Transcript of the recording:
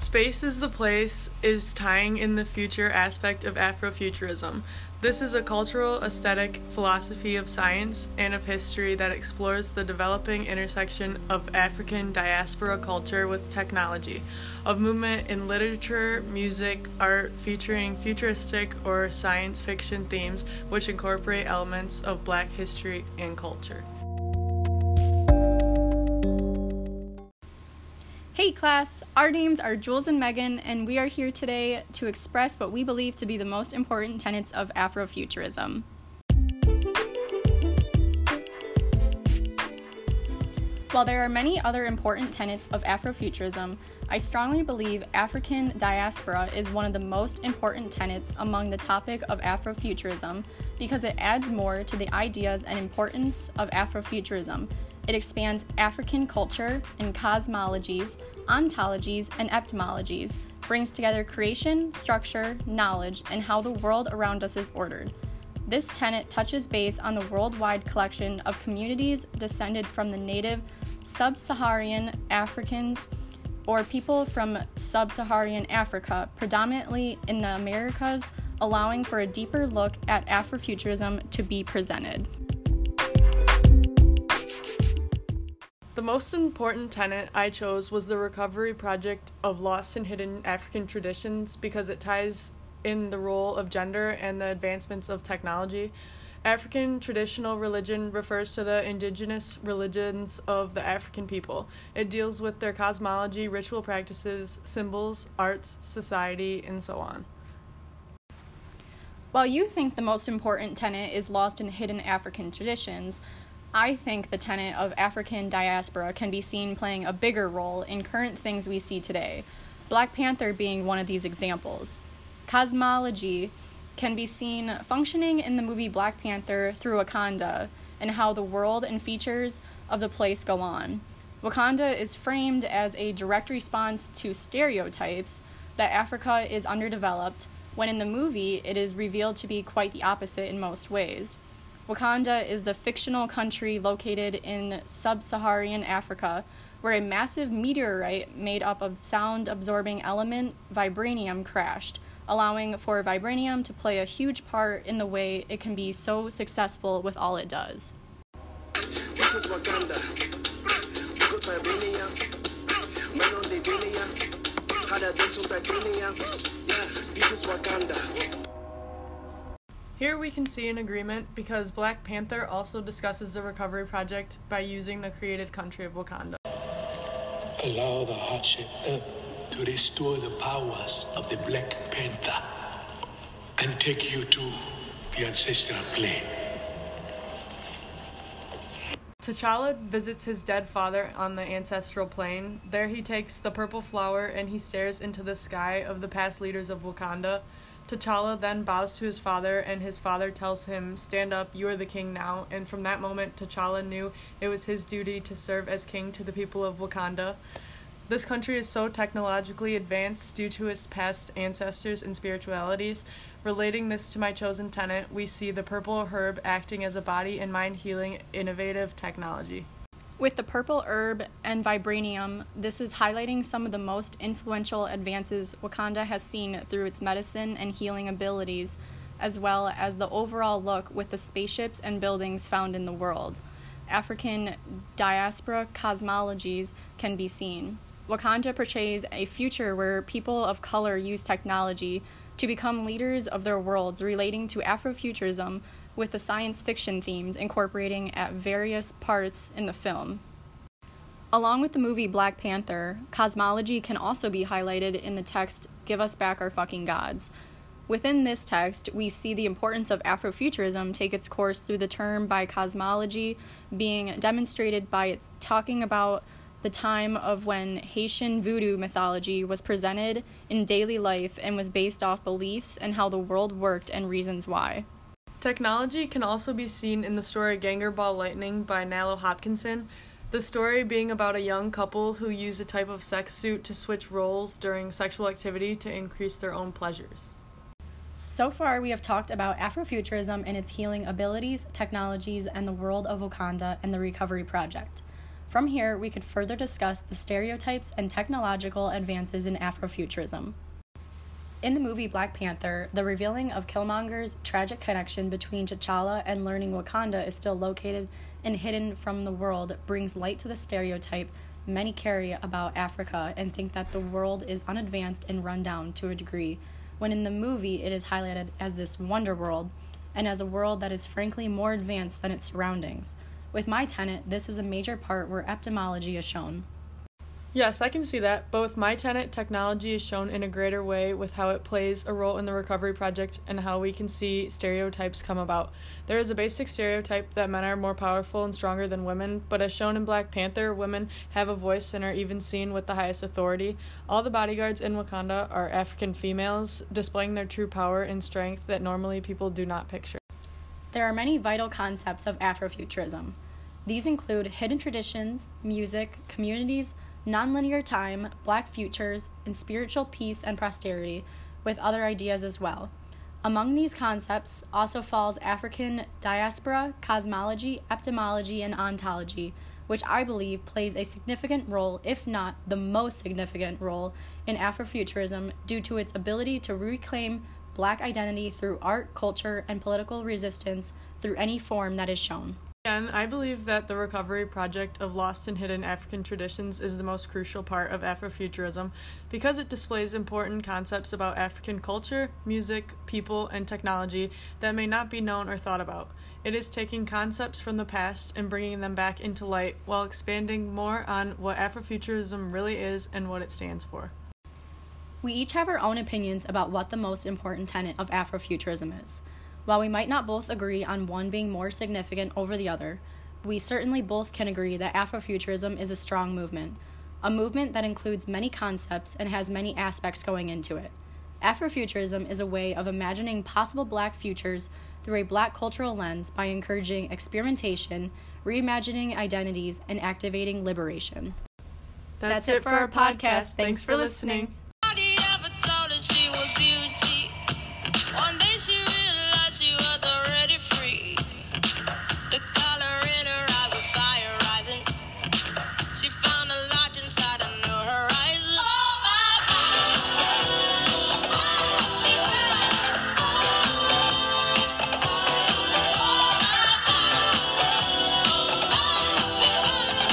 Space is the place is tying in the future aspect of Afrofuturism. This is a cultural aesthetic philosophy of science and of history that explores the developing intersection of African diaspora culture with technology, of movement in literature, music, art featuring futuristic or science fiction themes which incorporate elements of black history and culture. Hey class, our names are Jules and Megan, and we are here today to express what we believe to be the most important tenets of Afrofuturism. While there are many other important tenets of Afrofuturism, I strongly believe African diaspora is one of the most important tenets among the topic of Afrofuturism because it adds more to the ideas and importance of Afrofuturism it expands African culture and cosmologies, ontologies, and epistemologies, brings together creation, structure, knowledge, and how the world around us is ordered. This tenet touches base on the worldwide collection of communities descended from the native sub Saharan Africans or people from sub Saharan Africa, predominantly in the Americas, allowing for a deeper look at Afrofuturism to be presented. The most important tenet I chose was the recovery project of lost and hidden African traditions because it ties in the role of gender and the advancements of technology. African traditional religion refers to the indigenous religions of the African people. It deals with their cosmology, ritual practices, symbols, arts, society, and so on. While you think the most important tenet is lost and hidden African traditions, I think the tenet of African diaspora can be seen playing a bigger role in current things we see today, Black Panther being one of these examples. Cosmology can be seen functioning in the movie Black Panther through Wakanda and how the world and features of the place go on. Wakanda is framed as a direct response to stereotypes that Africa is underdeveloped, when in the movie it is revealed to be quite the opposite in most ways. Wakanda is the fictional country located in sub Saharan Africa where a massive meteorite made up of sound absorbing element vibranium crashed, allowing for vibranium to play a huge part in the way it can be so successful with all it does. This is Wakanda. Vibranium. A vibranium. Yeah, this is Wakanda. Here we can see an agreement because Black Panther also discusses the recovery project by using the created country of Wakanda. Allow the hardship uh, to restore the powers of the Black Panther and take you to the ancestral plane. T'Challa visits his dead father on the ancestral plane. There he takes the purple flower and he stares into the sky of the past leaders of Wakanda T'Challa then bows to his father, and his father tells him, Stand up, you are the king now. And from that moment, T'Challa knew it was his duty to serve as king to the people of Wakanda. This country is so technologically advanced due to its past ancestors and spiritualities. Relating this to my chosen tenant, we see the purple herb acting as a body and mind healing innovative technology. With the purple herb and vibranium, this is highlighting some of the most influential advances Wakanda has seen through its medicine and healing abilities, as well as the overall look with the spaceships and buildings found in the world. African diaspora cosmologies can be seen. Wakanda portrays a future where people of color use technology to become leaders of their worlds relating to Afrofuturism with the science fiction themes incorporating at various parts in the film. Along with the movie Black Panther, cosmology can also be highlighted in the text Give Us Back Our Fucking Gods. Within this text, we see the importance of Afrofuturism take its course through the term by cosmology being demonstrated by its talking about the time of when Haitian voodoo mythology was presented in daily life and was based off beliefs and how the world worked and reasons why. Technology can also be seen in the story Ganger Ball Lightning by Nalo Hopkinson, the story being about a young couple who use a type of sex suit to switch roles during sexual activity to increase their own pleasures. So far, we have talked about Afrofuturism and its healing abilities, technologies, and the world of Wakanda and the Recovery Project. From here, we could further discuss the stereotypes and technological advances in Afrofuturism. In the movie Black Panther, the revealing of Killmonger's tragic connection between T'Challa and learning Wakanda is still located and hidden from the world brings light to the stereotype many carry about Africa and think that the world is unadvanced and run down to a degree, when in the movie it is highlighted as this wonder world and as a world that is frankly more advanced than its surroundings. With my tenet, this is a major part where epistemology is shown. Yes, I can see that. Both my tenet technology is shown in a greater way with how it plays a role in the recovery project and how we can see stereotypes come about. There is a basic stereotype that men are more powerful and stronger than women, but as shown in Black Panther, women have a voice and are even seen with the highest authority. All the bodyguards in Wakanda are African females, displaying their true power and strength that normally people do not picture. There are many vital concepts of Afrofuturism. These include hidden traditions, music, communities, nonlinear time, black futures, and spiritual peace and prosperity, with other ideas as well. Among these concepts also falls African diaspora, cosmology, epistemology, and ontology, which I believe plays a significant role, if not the most significant role, in Afrofuturism due to its ability to reclaim black identity through art, culture, and political resistance through any form that is shown. Again, I believe that the recovery project of lost and hidden African traditions is the most crucial part of Afrofuturism because it displays important concepts about African culture, music, people, and technology that may not be known or thought about. It is taking concepts from the past and bringing them back into light while expanding more on what Afrofuturism really is and what it stands for. We each have our own opinions about what the most important tenet of Afrofuturism is. While we might not both agree on one being more significant over the other, we certainly both can agree that Afrofuturism is a strong movement, a movement that includes many concepts and has many aspects going into it. Afrofuturism is a way of imagining possible black futures through a black cultural lens by encouraging experimentation, reimagining identities, and activating liberation. That's, That's it for our podcast. Thanks for listening.